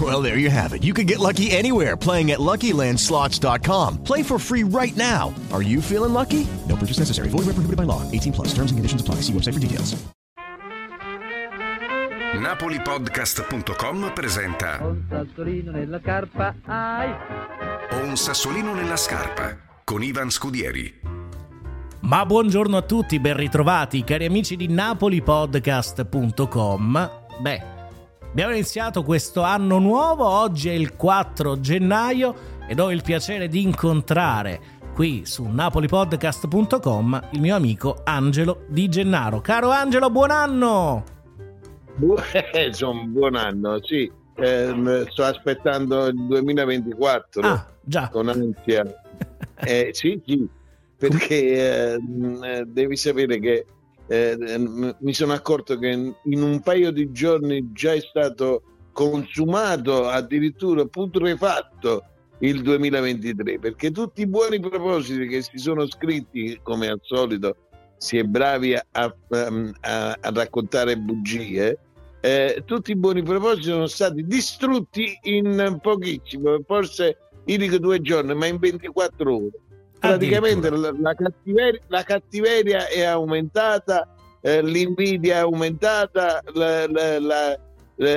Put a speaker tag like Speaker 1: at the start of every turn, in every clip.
Speaker 1: Well, there you have it. You can get lucky anywhere playing at LuckyLandSlots.com. Play for free right now. Are you feeling lucky? No purchase necessary. Void where prohibited by law. 18 plus. Terms and conditions apply. See website for details.
Speaker 2: Napolipodcast.com presenta
Speaker 3: Un sassolino nella carpa, ai.
Speaker 2: Un sassolino nella scarpa con Ivan Scudieri.
Speaker 4: Ma buongiorno a tutti, ben ritrovati cari amici di napolipodcast.com. Beh, abbiamo iniziato questo anno nuovo, oggi è il 4 gennaio ed ho il piacere di incontrare qui su napolipodcast.com il mio amico Angelo Di Gennaro. Caro Angelo, buon anno!
Speaker 5: Bu- eh, buon anno, sì. Eh, sto aspettando il 2024
Speaker 4: Ah, già.
Speaker 5: con ansia. Eh, sì, sì, perché eh, mh, devi sapere che eh, mh, mi sono accorto che in un paio di giorni già è stato consumato, addirittura putrefatto il 2023, perché tutti i buoni propositi che si sono scritti, come al solito, si è bravi a, a- a- a raccontare bugie, eh, tutti i buoni propositi sono stati distrutti in pochissimo, forse io dico due giorni, ma in 24 ore. Praticamente la, la cattiveria, la cattiveria è aumentata, eh, l'invidia è aumentata, la-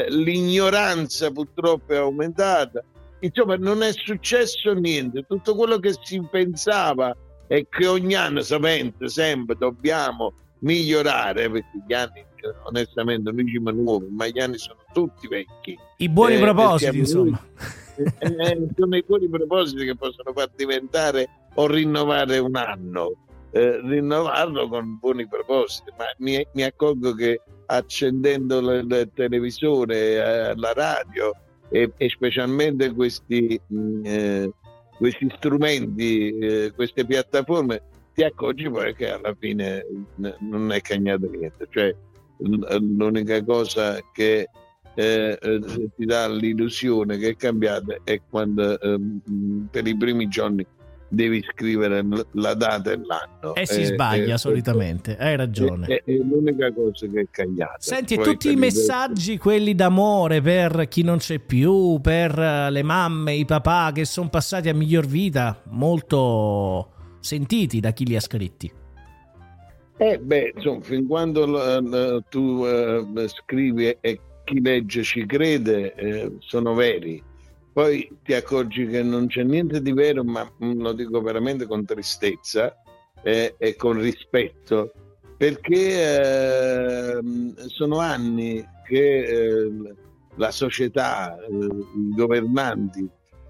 Speaker 5: l'ignoranza purtroppo è aumentata. Insomma, non è successo niente. Tutto quello che si pensava è che ogni anno, sapendo sempre, dobbiamo migliorare, perché gli anni, onestamente, noi siamo nuovi, ma gli anni sono tutti vecchi.
Speaker 4: I buoni
Speaker 5: Eh,
Speaker 4: propositi, insomma.
Speaker 5: Eh, eh, sono i buoni propositi che possono far diventare o rinnovare un anno, eh, rinnovarlo con buoni propositi, ma mi, mi accorgo che accendendo il, il televisore, eh, la radio e, e specialmente questi, mh, eh, questi strumenti, eh, queste piattaforme, ti accorgi poi che alla fine n- non è cagnato niente, cioè l'unica cosa che eh, eh, ti dà l'illusione che è cambiata è quando ehm, per i primi giorni devi scrivere la data e l'anno.
Speaker 4: E si
Speaker 5: Eh,
Speaker 4: sbaglia
Speaker 5: eh,
Speaker 4: solitamente, hai ragione.
Speaker 5: È, è l'unica cosa che è cambiata.
Speaker 4: Senti,
Speaker 5: Poi
Speaker 4: tutti i messaggi, quelli d'amore per chi non c'è più, per eh, le mamme, i papà che sono passati a miglior vita, molto sentiti da chi li ha scritti.
Speaker 5: Eh, beh, insomma, fin quando l- tu eh, scrivi e chi legge ci crede, eh, sono veri. Poi ti accorgi che non c'è niente di vero, ma mm, lo dico veramente con tristezza eh, e con rispetto, perché ehm, sono anni che eh, la società, eh, i governanti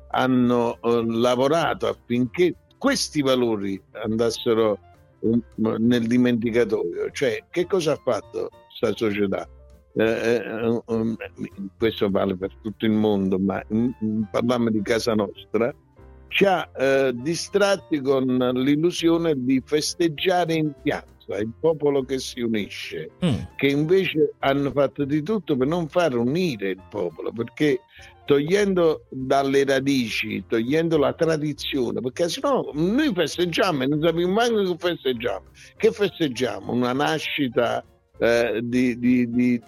Speaker 5: hanno eh, lavorato affinché questi valori andassero um, nel dimenticatoio. Cioè, che cosa ha fatto questa società? Eh, eh, um, questo vale per tutto il mondo, ma mm, mm, parliamo di casa nostra. Ci ha eh, distratti con l'illusione di festeggiare in piazza il popolo che si unisce,
Speaker 4: Mm.
Speaker 5: che invece hanno fatto di tutto per non far unire il popolo, perché togliendo dalle radici, togliendo la tradizione, perché sennò noi festeggiamo e non sappiamo mai che festeggiamo. Che festeggiamo? Una nascita eh, di- di- di-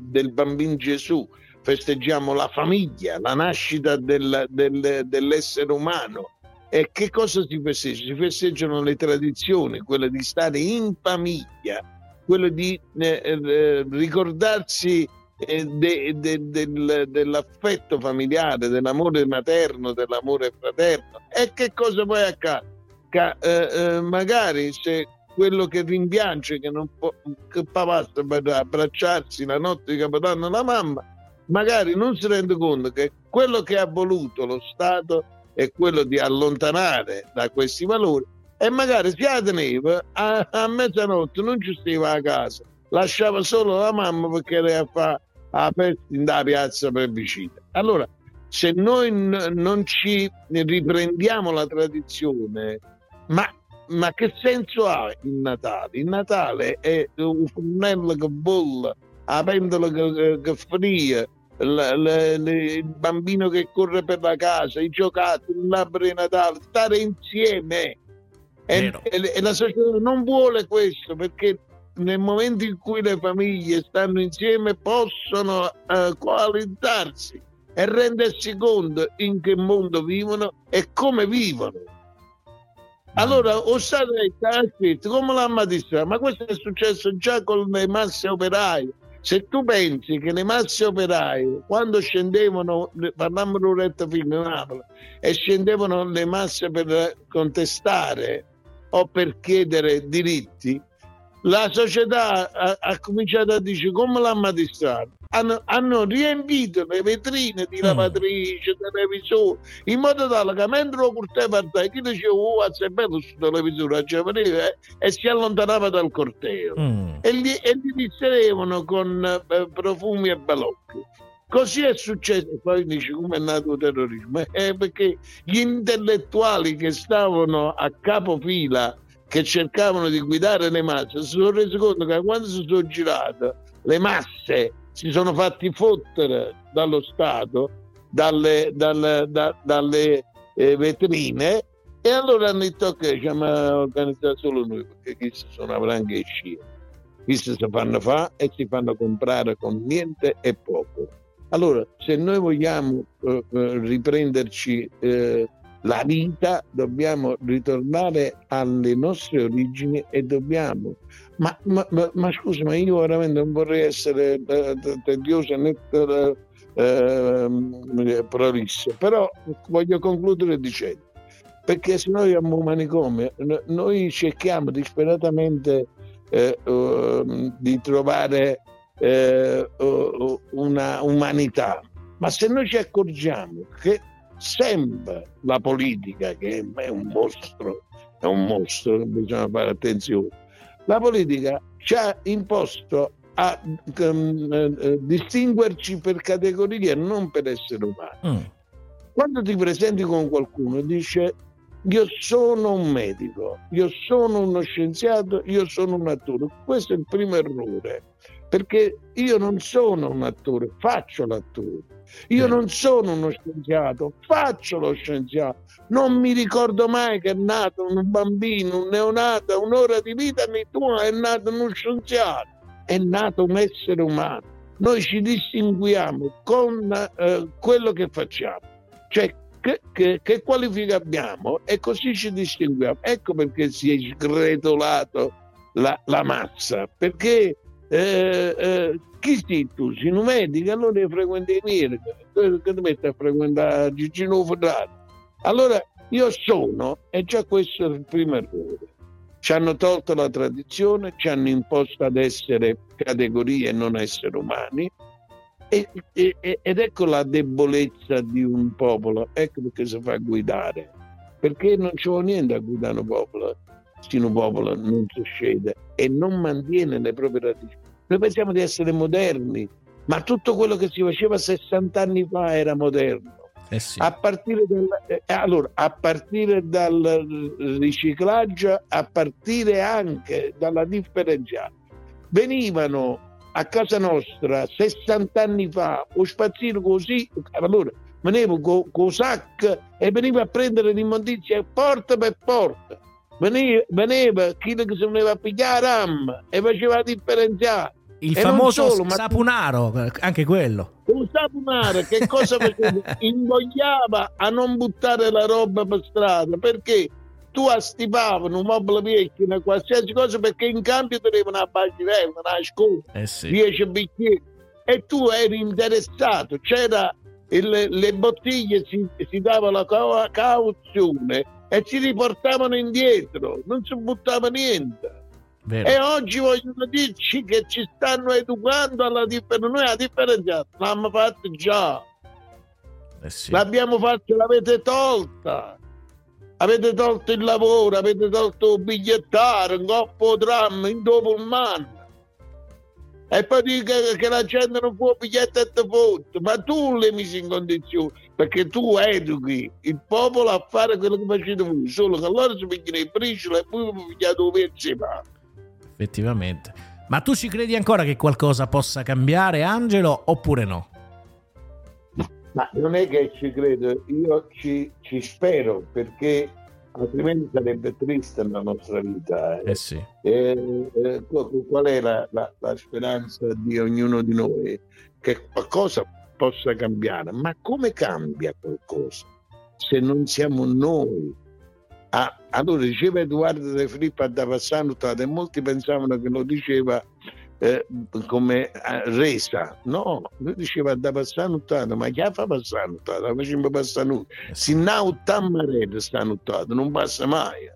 Speaker 5: del bambino Gesù, festeggiamo la famiglia, la nascita del- del- dell'essere umano. E che cosa si festeggia? Si festeggiano le tradizioni, quelle di stare in famiglia, quello di eh, eh, ricordarsi eh, de- de- del- dell'affetto familiare, dell'amore materno, dell'amore fraterno. E che cosa poi accade? Ca- eh, eh, magari se quello che rimpiange che non può che papà sta per abbracciarsi la notte di Capodanno la mamma, magari non si rende conto che quello che ha voluto lo Stato è quello di allontanare da questi valori e magari si teneva a, a mezzanotte non ci stava a casa, lasciava solo la mamma perché era a fare la in da piazza per vicino. Allora, se noi n- non ci riprendiamo la tradizione, ma, ma, che senso ha il Natale? Il Natale è un fornello che bolla, la pentola che, che fria, l- l- l- il bambino che corre per la casa, i giocattoli, l'albero di Natale, stare insieme. E, e, e la società non vuole questo perché nel momento in cui le famiglie stanno insieme possono uh, coalizzarsi e rendersi conto in che mondo vivono e come vivono. Allora, o state scritto come l'ha magistrato, ma questo è successo già con le masse operaie. Se tu pensi che le masse operaie, quando scendevano, parliamo di Loretta Fino Napoli, e scendevano le masse per contestare o per chiedere diritti, la società ha, ha cominciato a dire come l'ha magistrato. Hanno, hanno, riempito le vetrine di lavatrice, mm. televisore, in modo tale che mentre lo portava a te, chi diceva, oh, è bello questo televisore, veniva, eh, e si allontanava dal corteo. Mm. E, li, e li distraevano con eh, profumi e balocchi. Così è successo, poi dice come è nato il terrorismo, è perché gli intellettuali che stavano a capofila che cercavano di guidare le masse si sono resi conto che quando si sono girate le masse si sono fatti fottere dallo Stato, dalle, dalle, da, dalle eh, vetrine e allora hanno detto ok, ci abbiamo organizzato solo noi perché questi sono avranche scie. Questi si fanno fare e si fanno comprare con niente e poco. Allora, se noi vogliamo eh, eh riprenderci eh, la vita, dobbiamo ritornare alle nostre origini e dobbiamo. Ma, ma, ma, ma scusa, ma io veramente non vorrei essere eh, tedioso né eh, eh, prolisso, però voglio concludere dicendo, perché se noi abbiamo un manicomio, noi cerchiamo disperatamente eh, uh, di trovare eh, uh, una umanità, ma se noi ci accorgiamo che sempre la politica, che è un mostro, è un mostro, bisogna fare attenzione. La politica ci ha imposto a um, distinguerci per categorie, non per essere umani. Mm. Quando ti presenti con qualcuno dice io sono un medico, io sono uno scienziato, io sono un attore. Questo è il primo errore, perché io non sono un attore, faccio l'attore. Io non sono uno scienziato, faccio lo scienziato. Non mi ricordo mai che è nato un bambino, un neonato, un'ora di vita tua è nato uno scienziato, è nato un essere umano. Noi ci distinguiamo con eh, quello che facciamo, cioè che, che, che, qualifica abbiamo e così ci distinguiamo. Ecco perché si è sgretolato la, la massa, perché eh, eh, chi sei tu? Sei un medico, allora frequenti i medici, che ti metti a frequentare Gigino Ferrari? Allora io sono, e già questo è il primo errore. Ci hanno tolto la tradizione, ci hanno imposto ad essere categorie e non esseri umani, e, e, ed ecco la debolezza di un popolo, ecco perché si fa guidare, perché non vuole niente a guidare un popolo, un popolo non si scende e non mantiene le proprie radici. Noi pensiamo di essere moderni, ma tutto quello che si faceva 60 anni fa era moderno.
Speaker 4: Eh sì.
Speaker 5: a, partire dal, eh, allora, a partire dal riciclaggio, a partire anche dalla differenziata. Venivano a casa nostra 60 anni fa o spazzino così, allora venivo con co sac e veniva a prendere l'immondizia porta per porta. Veniva, veniva chi che si veniva a pigliare RAM e faceva differenziare.
Speaker 4: Il e famoso solo, sapunaro, anche quello.
Speaker 5: Un sapunaro che cosa faceva? Invogliava a non buttare la roba per strada perché tu astipavi un mobile vecchio, una qualsiasi cosa perché in cambio ti una bacinella, una scuola,
Speaker 4: eh sì.
Speaker 5: 10 bicchieri e tu eri interessato, c'era il, le bottiglie, si, si dava la cauzione e ci riportavano indietro, non si buttava niente.
Speaker 4: Vero.
Speaker 5: E oggi vogliono dirci che ci stanno educando alla differenza. Noi la differenza l'abbiamo fatta già.
Speaker 4: Eh sì.
Speaker 5: L'abbiamo fatta, l'avete tolta. Avete tolto il lavoro, avete tolto il bigliettare, un coppo tram, in dopo un man. E poi dica che la gente non può biglietto e te fotte. Ma tu le misi in condizioni, perché tu educhi il popolo a fare quello che facete voi, solo che loro si pigliano i bricioli e poi vi pigliate un pezzo
Speaker 4: Effettivamente. Ma tu ci credi ancora che qualcosa possa cambiare, Angelo, oppure no?
Speaker 5: Ma non è che ci credo, io ci, ci spero perché altrimenti sarebbe triste la nostra vita.
Speaker 4: Eh sì.
Speaker 5: Eh, eh, qual è la, la, la, speranza di ognuno di noi? Che qualcosa possa cambiare, ma come cambia qualcosa se non siamo noi? Ah, allora diceva Edoardo De Filippo a Davassano e molti pensavano che lo diceva eh, come eh, resa. No, lui diceva da passare nottata, ma chi fa passare nottata? Facciamo passare noi. Se non tammarete sta nottata, non passa mai.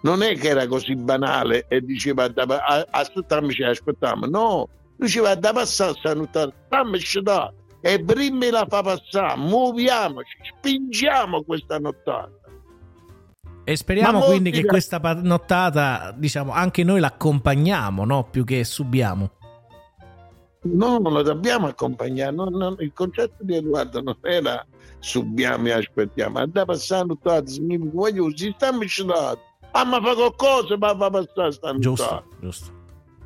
Speaker 5: Non è che era così banale e diceva aspettiamoci, aspettiamo. No, diceva da passare sta nottata, dammi da e prima la fa passare, muoviamoci, spingiamo questa nottata.
Speaker 4: E speriamo quindi che questa nottata, diciamo, anche noi l'accompagniamo, no? Più che subiamo.
Speaker 5: No, non lo dobbiamo accompagnare. No, no, il concetto di Edoardo non era subiamo e aspettiamo. Andava passando nottata, significa voglio, si sta miscelando. Ah, ma fa qualcosa, ma va passare sta nottata.
Speaker 4: Giusto, giusto.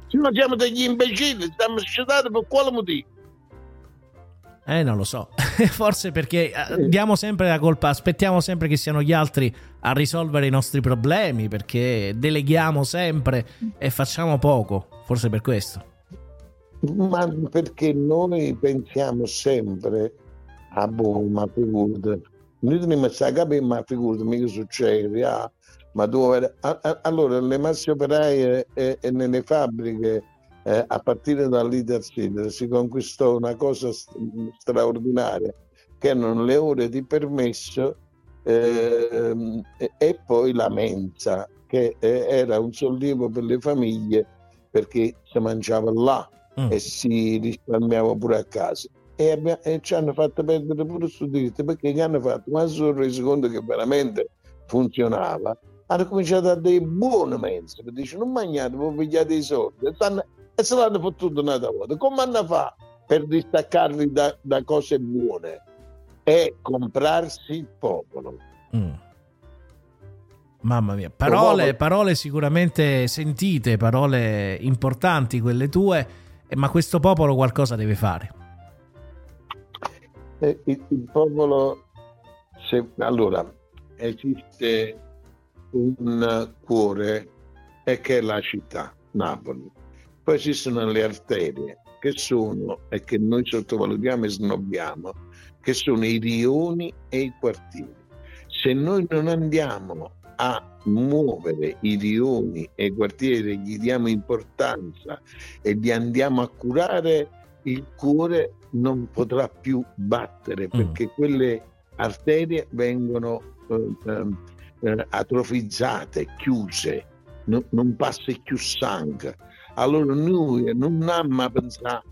Speaker 5: Se non siamo degli imbecilli, stiamo miscelati per quale motivo?
Speaker 4: Eh, non lo so. Forse perché eh, diamo sempre la colpa, aspettiamo sempre che siano gli altri a risolvere i nostri problemi, perché deleghiamo sempre e facciamo poco. Forse per questo.
Speaker 5: Ma perché noi pensiamo sempre a boh, ma figurati. Noi dobbiamo stare a capire, ma figurati, mica succede. Ah, ma dove... Allora, le masse operaie e, e nelle fabbriche eh, a partire dall'Ider si conquistò una cosa straordinaria che erano le ore di permesso eh, e poi la mensa che eh, era un sollievo per le famiglie perché si mangiava là mm. e si risparmiava pure a casa e, abbiamo, e, ci hanno fatto perdere pure questo diritto perché gli hanno fatto quando si sono resi conto che veramente funzionava hanno cominciato a dare buone mense dice non mangiate, voi pigliate i soldi stanno, e se l'hanno fottuto un'altra volta. Come hanno fatto per distaccarli da, da, cose buone? E comprarsi il popolo. Mm.
Speaker 4: Mamma mia, parole, parole sicuramente sentite, parole importanti quelle tue, ma questo popolo qualcosa deve fare.
Speaker 5: Eh, il, il, popolo, se, allora, esiste un cuore e che è la città, Napoli poi esistono le arterie che sono e che noi sottovalutiamo e snobbiamo, che sono i rioni e i quartieri. Se noi non andiamo a muovere i rioni e i quartieri, gli diamo importanza e li andiamo a curare, il cuore non potrà più battere mm. perché mm. quelle arterie vengono eh, eh, atrofizzate, chiuse, no, non passa più sangue allora noi non abbiamo pensato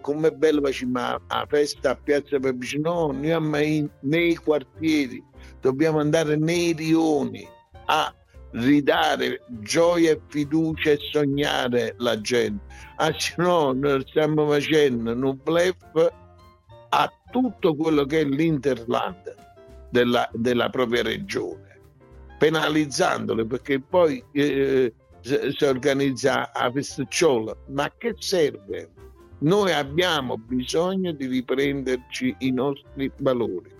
Speaker 5: come bello facciamo la festa a Piazza Peppici, no, noi abbiamo nei quartieri, dobbiamo andare nei rioni a ridare gioia e fiducia e sognare la gente. Ah, no, noi stiamo facendo un blef a tutto quello che è l'interland della, della propria regione, penalizzandole perché poi eh, si organizza a Pistucciola, ma che serve? Noi abbiamo bisogno di riprenderci i nostri valori.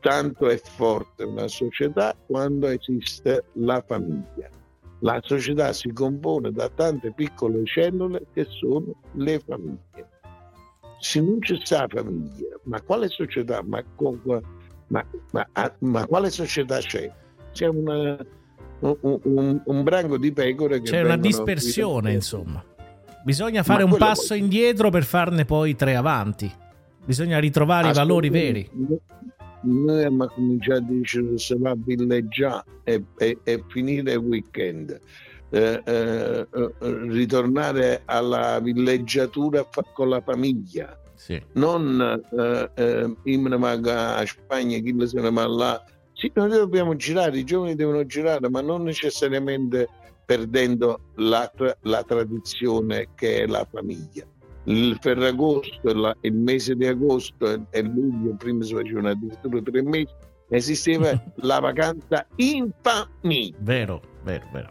Speaker 5: Tanto è forte una società quando esiste la famiglia. La società si compone da tante piccole cellule che sono le famiglie. Se non c'è sta famiglia, ma quale società? Ma, ma, ma, ma quale società c'è? C'è una, un, un, un branco di pecore che
Speaker 4: c'è una dispersione insomma. Bisogna fare un passo poi... indietro per farne poi tre avanti. Bisogna ritrovare i valori veri.
Speaker 5: Noi abbiamo cominciato a dire se va a villeggiare e, e, e finire il weekend. Eh, eh, ritornare alla villeggiatura con la famiglia,
Speaker 4: sì.
Speaker 5: non eh, eh, a Spagna, chi se ne va là. Sì, noi dobbiamo girare, i giovani devono girare, ma non necessariamente perdendo la, la tradizione che è la famiglia. Il Ferragosto, la, il mese di agosto e, e luglio, prima si facevano addirittura tre mesi, esisteva la vacanza in famiglia.
Speaker 4: Vero, vero, vero.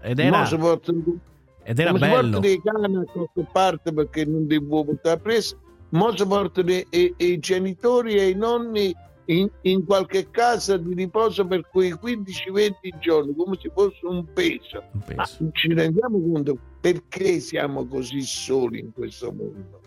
Speaker 4: Ed era,
Speaker 5: portano,
Speaker 4: ed era bello.
Speaker 5: dei cani a qualche parte perché non li può portare preso, ma si portano i, i, i, genitori e i nonni in, in, qualche casa di riposo per quei 15-20 giorni come se fosse un peso. un peso. Ma ci rendiamo conto perché siamo così soli in questo mondo?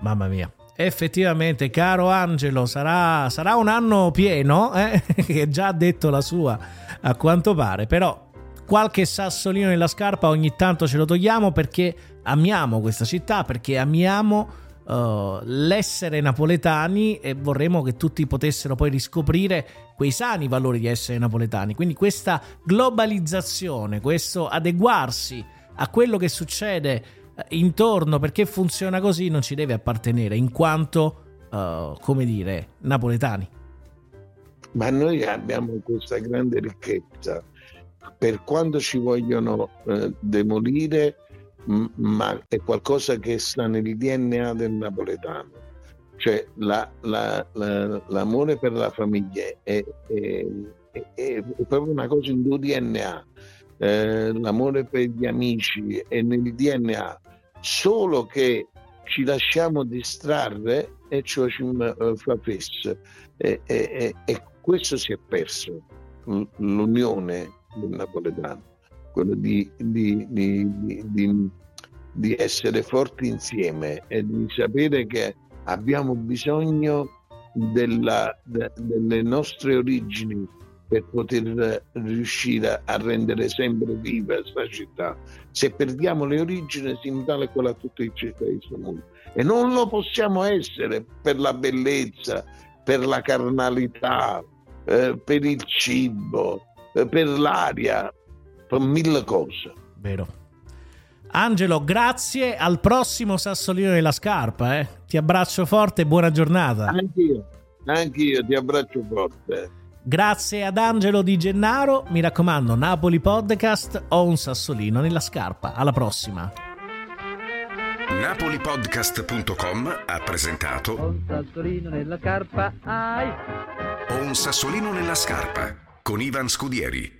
Speaker 4: Mamma mia. Effettivamente, caro Angelo, sarà, sarà un anno pieno, eh? che già ha detto la sua a quanto pare, però qualche sassolino nella scarpa ogni tanto ce lo togliamo perché amiamo questa città, perché amiamo uh, l'essere napoletani e vorremmo che tutti potessero poi riscoprire quei sani valori di essere napoletani. Quindi questa globalizzazione, questo adeguarsi a quello che succede uh, intorno perché funziona così non ci deve appartenere in quanto, uh, come dire, napoletani.
Speaker 5: Ma noi abbiamo questa grande ricchezza per quanto ci vogliono eh, demolire, ma è qualcosa che sta nel DNA del napoletano. Cioè la, la, la, l'amore per la famiglia è, è, è, proprio una cosa in tuo DNA. Eh, l'amore per gli amici è nel DNA, solo che ci lasciamo distrarre e ciò ci uh, fa fesso. E, e, e questo si è perso, l'unione del napoletano, quello di, di, di, di, essere forti insieme e di sapere che abbiamo bisogno della, de, delle nostre origini per poter riuscire a rendere sempre viva questa città. Se perdiamo le origini si tale quella a tutti i cittadini del mondo. E non lo possiamo essere per la bellezza, per la carnalità, eh, per il cibo, eh, per l'aria, per mille cose.
Speaker 4: Vero. Angelo, grazie. Al prossimo sassolino della scarpa. Eh. Ti abbraccio forte e buona giornata.
Speaker 5: Anch'io, anch'io ti abbraccio forte.
Speaker 4: Grazie ad Angelo Di Gennaro. Mi raccomando, Napoli Podcast o un sassolino nella scarpa. Alla prossima.
Speaker 2: Napolipodcast.com ha presentato
Speaker 3: Un sassolino nella scarpa. Ai.
Speaker 2: Ho un sassolino nella scarpa con Ivan Scudieri.